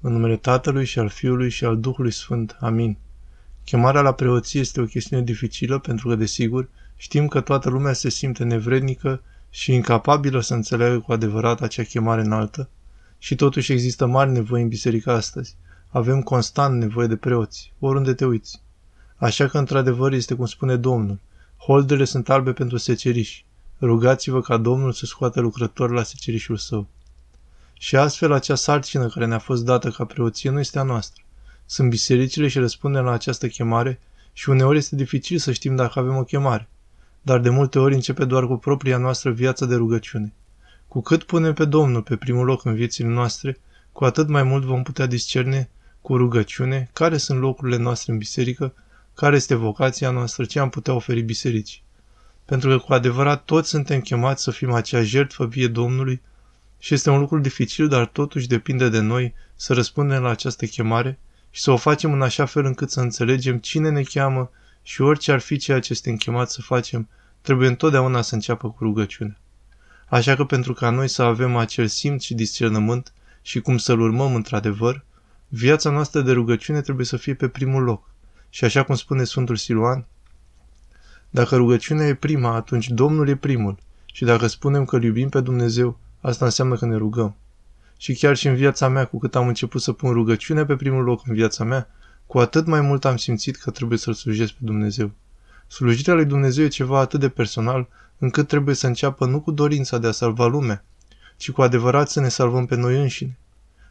În numele Tatălui și al Fiului și al Duhului Sfânt. Amin. Chemarea la preoție este o chestiune dificilă pentru că, desigur, știm că toată lumea se simte nevrednică și incapabilă să înțeleagă cu adevărat acea chemare înaltă și totuși există mari nevoi în biserică astăzi. Avem constant nevoie de preoți, oriunde te uiți. Așa că, într-adevăr, este cum spune Domnul, holdele sunt albe pentru seceriși. Rugați-vă ca Domnul să scoată lucrători la secerișul său. Și astfel acea sarcină care ne-a fost dată ca preoție nu este a noastră. Sunt bisericile și răspundem la această chemare și uneori este dificil să știm dacă avem o chemare. Dar de multe ori începe doar cu propria noastră viață de rugăciune. Cu cât punem pe Domnul pe primul loc în viețile noastre, cu atât mai mult vom putea discerne cu rugăciune care sunt locurile noastre în biserică, care este vocația noastră, ce am putea oferi bisericii. Pentru că cu adevărat toți suntem chemați să fim acea jertfă vie Domnului și este un lucru dificil, dar totuși depinde de noi să răspundem la această chemare și să o facem în așa fel încât să înțelegem cine ne cheamă și orice ar fi ceea ce suntem chemați să facem, trebuie întotdeauna să înceapă cu rugăciune. Așa că pentru ca noi să avem acel simț și discernământ și cum să-l urmăm într-adevăr, viața noastră de rugăciune trebuie să fie pe primul loc. Și așa cum spune Sfântul Siluan, dacă rugăciunea e prima, atunci Domnul e primul. Și dacă spunem că îl iubim pe Dumnezeu, asta înseamnă că ne rugăm. Și chiar și în viața mea, cu cât am început să pun rugăciunea pe primul loc în viața mea, cu atât mai mult am simțit că trebuie să-L slujesc pe Dumnezeu. Slujirea lui Dumnezeu e ceva atât de personal, încât trebuie să înceapă nu cu dorința de a salva lumea, ci cu adevărat să ne salvăm pe noi înșine.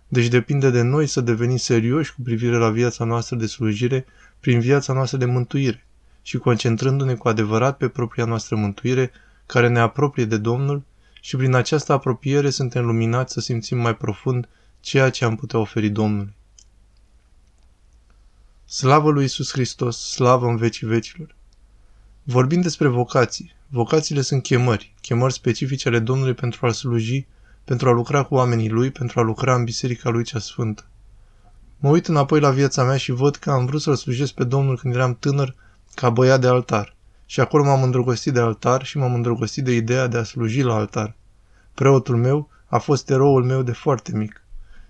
Deci depinde de noi să devenim serioși cu privire la viața noastră de slujire prin viața noastră de mântuire și concentrându-ne cu adevărat pe propria noastră mântuire, care ne apropie de Domnul și prin această apropiere suntem luminați să simțim mai profund ceea ce am putea oferi Domnului. Slavă lui Isus Hristos, slavă în vecii vecilor! Vorbim despre vocații. Vocațiile sunt chemări, chemări specifice ale Domnului pentru a sluji, pentru a lucra cu oamenii Lui, pentru a lucra în Biserica Lui cea Sfântă. Mă uit înapoi la viața mea și văd că am vrut să-L slujesc pe Domnul când eram tânăr ca băiat de altar. Și acolo m-am îndrăgostit de altar și m-am îndrăgostit de ideea de a sluji la altar. Preotul meu a fost eroul meu de foarte mic.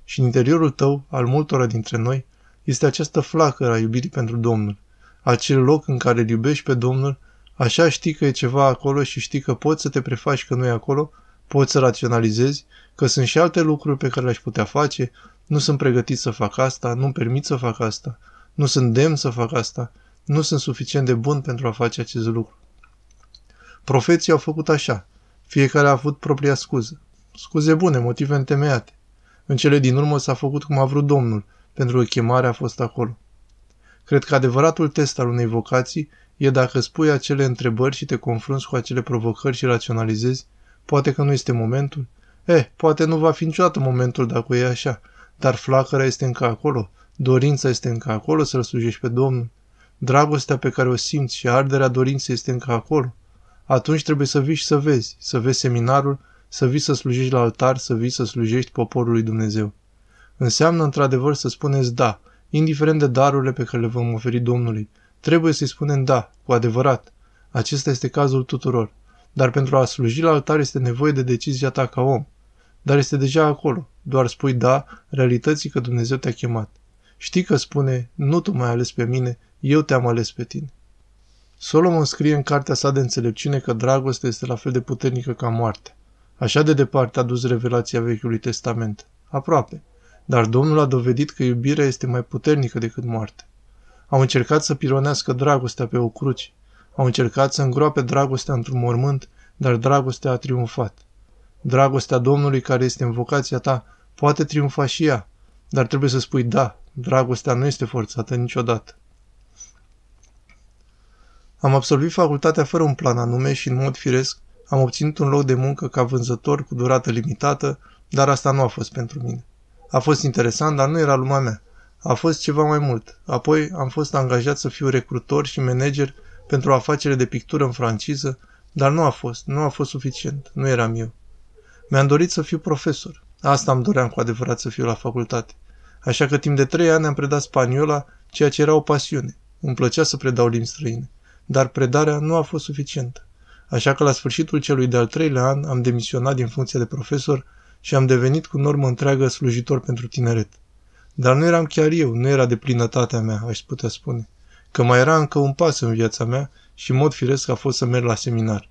Și în interiorul tău, al multora dintre noi, este această flacără a iubirii pentru Domnul. Acel loc în care îl iubești pe Domnul, așa știi că e ceva acolo și știi că poți să te prefaci că nu e acolo, poți să raționalizezi, că sunt și alte lucruri pe care le-aș putea face, nu sunt pregătit să fac asta, nu-mi permit să fac asta, nu sunt demn să fac asta, nu sunt suficient de bun pentru a face acest lucru. Profeții au făcut așa. Fiecare a avut propria scuză. Scuze bune, motive întemeiate. În cele din urmă s-a făcut cum a vrut Domnul, pentru că chemarea a fost acolo. Cred că adevăratul test al unei vocații e dacă spui acele întrebări și te confrunți cu acele provocări și raționalizezi, poate că nu este momentul. Eh, poate nu va fi niciodată momentul dacă e așa, dar flacăra este încă acolo, dorința este încă acolo să-L slujești pe Domnul. Dragostea pe care o simți și arderea dorinței este încă acolo. Atunci trebuie să vii și să vezi, să vezi seminarul, să vii să slujești la altar, să vii să slujești poporului Dumnezeu. Înseamnă într-adevăr să spuneți da, indiferent de darurile pe care le vom oferi Domnului. Trebuie să-i spunem da, cu adevărat. Acesta este cazul tuturor. Dar pentru a sluji la altar este nevoie de decizia ta ca om. Dar este deja acolo. Doar spui da realității că Dumnezeu te-a chemat. Știi că spune, nu tu mai ales pe mine, eu te-am ales pe tine. Solomon scrie în cartea sa de înțelepciune că dragostea este la fel de puternică ca moartea. Așa de departe a dus revelația Vechiului Testament. Aproape. Dar Domnul a dovedit că iubirea este mai puternică decât moartea. Au încercat să pironească dragostea pe o cruce. Au încercat să îngroape dragostea într-un mormânt, dar dragostea a triumfat. Dragostea Domnului care este în vocația ta poate triumfa și ea, dar trebuie să spui da, dragostea nu este forțată niciodată. Am absolvit facultatea fără un plan anume și, în mod firesc, am obținut un loc de muncă ca vânzător cu durată limitată, dar asta nu a fost pentru mine. A fost interesant, dar nu era lumea mea. A fost ceva mai mult. Apoi am fost angajat să fiu recrutor și manager pentru o afacere de pictură în franciză, dar nu a fost, nu a fost suficient, nu eram eu. Mi-am dorit să fiu profesor. Asta îmi doream cu adevărat să fiu la facultate. Așa că timp de trei ani am predat spaniola, ceea ce era o pasiune. Îmi plăcea să predau limbi străine dar predarea nu a fost suficientă. Așa că la sfârșitul celui de-al treilea an am demisionat din funcția de profesor și am devenit cu normă întreagă slujitor pentru tineret. Dar nu eram chiar eu, nu era de plinătatea mea, aș putea spune. Că mai era încă un pas în viața mea și mod firesc a fost să merg la seminar.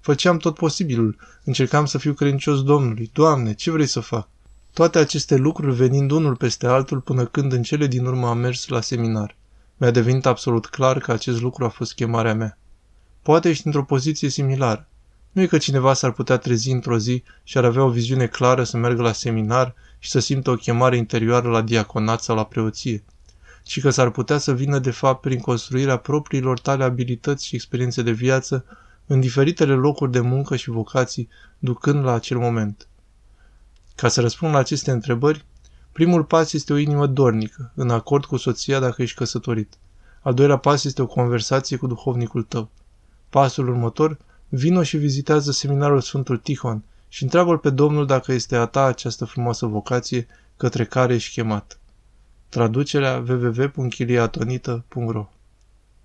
Făceam tot posibilul, încercam să fiu credincios Domnului. Doamne, ce vrei să fac? Toate aceste lucruri venind unul peste altul până când în cele din urmă am mers la seminar. Mi-a devenit absolut clar că acest lucru a fost chemarea mea. Poate ești într-o poziție similară. Nu e că cineva s-ar putea trezi într-o zi și ar avea o viziune clară să meargă la seminar și să simtă o chemare interioară la diaconat sau la preoție, ci că s-ar putea să vină de fapt prin construirea propriilor tale abilități și experiențe de viață în diferitele locuri de muncă și vocații, ducând la acel moment. Ca să răspund la aceste întrebări, primul pas este o inimă dornică, în acord cu soția dacă ești căsătorit. Al doilea pas este o conversație cu duhovnicul tău. Pasul următor, vino și vizitează seminarul Sfântul Tihon și întreabă-l pe Domnul dacă este a ta această frumoasă vocație către care ești chemat. Traducerea www.chiliatonita.ro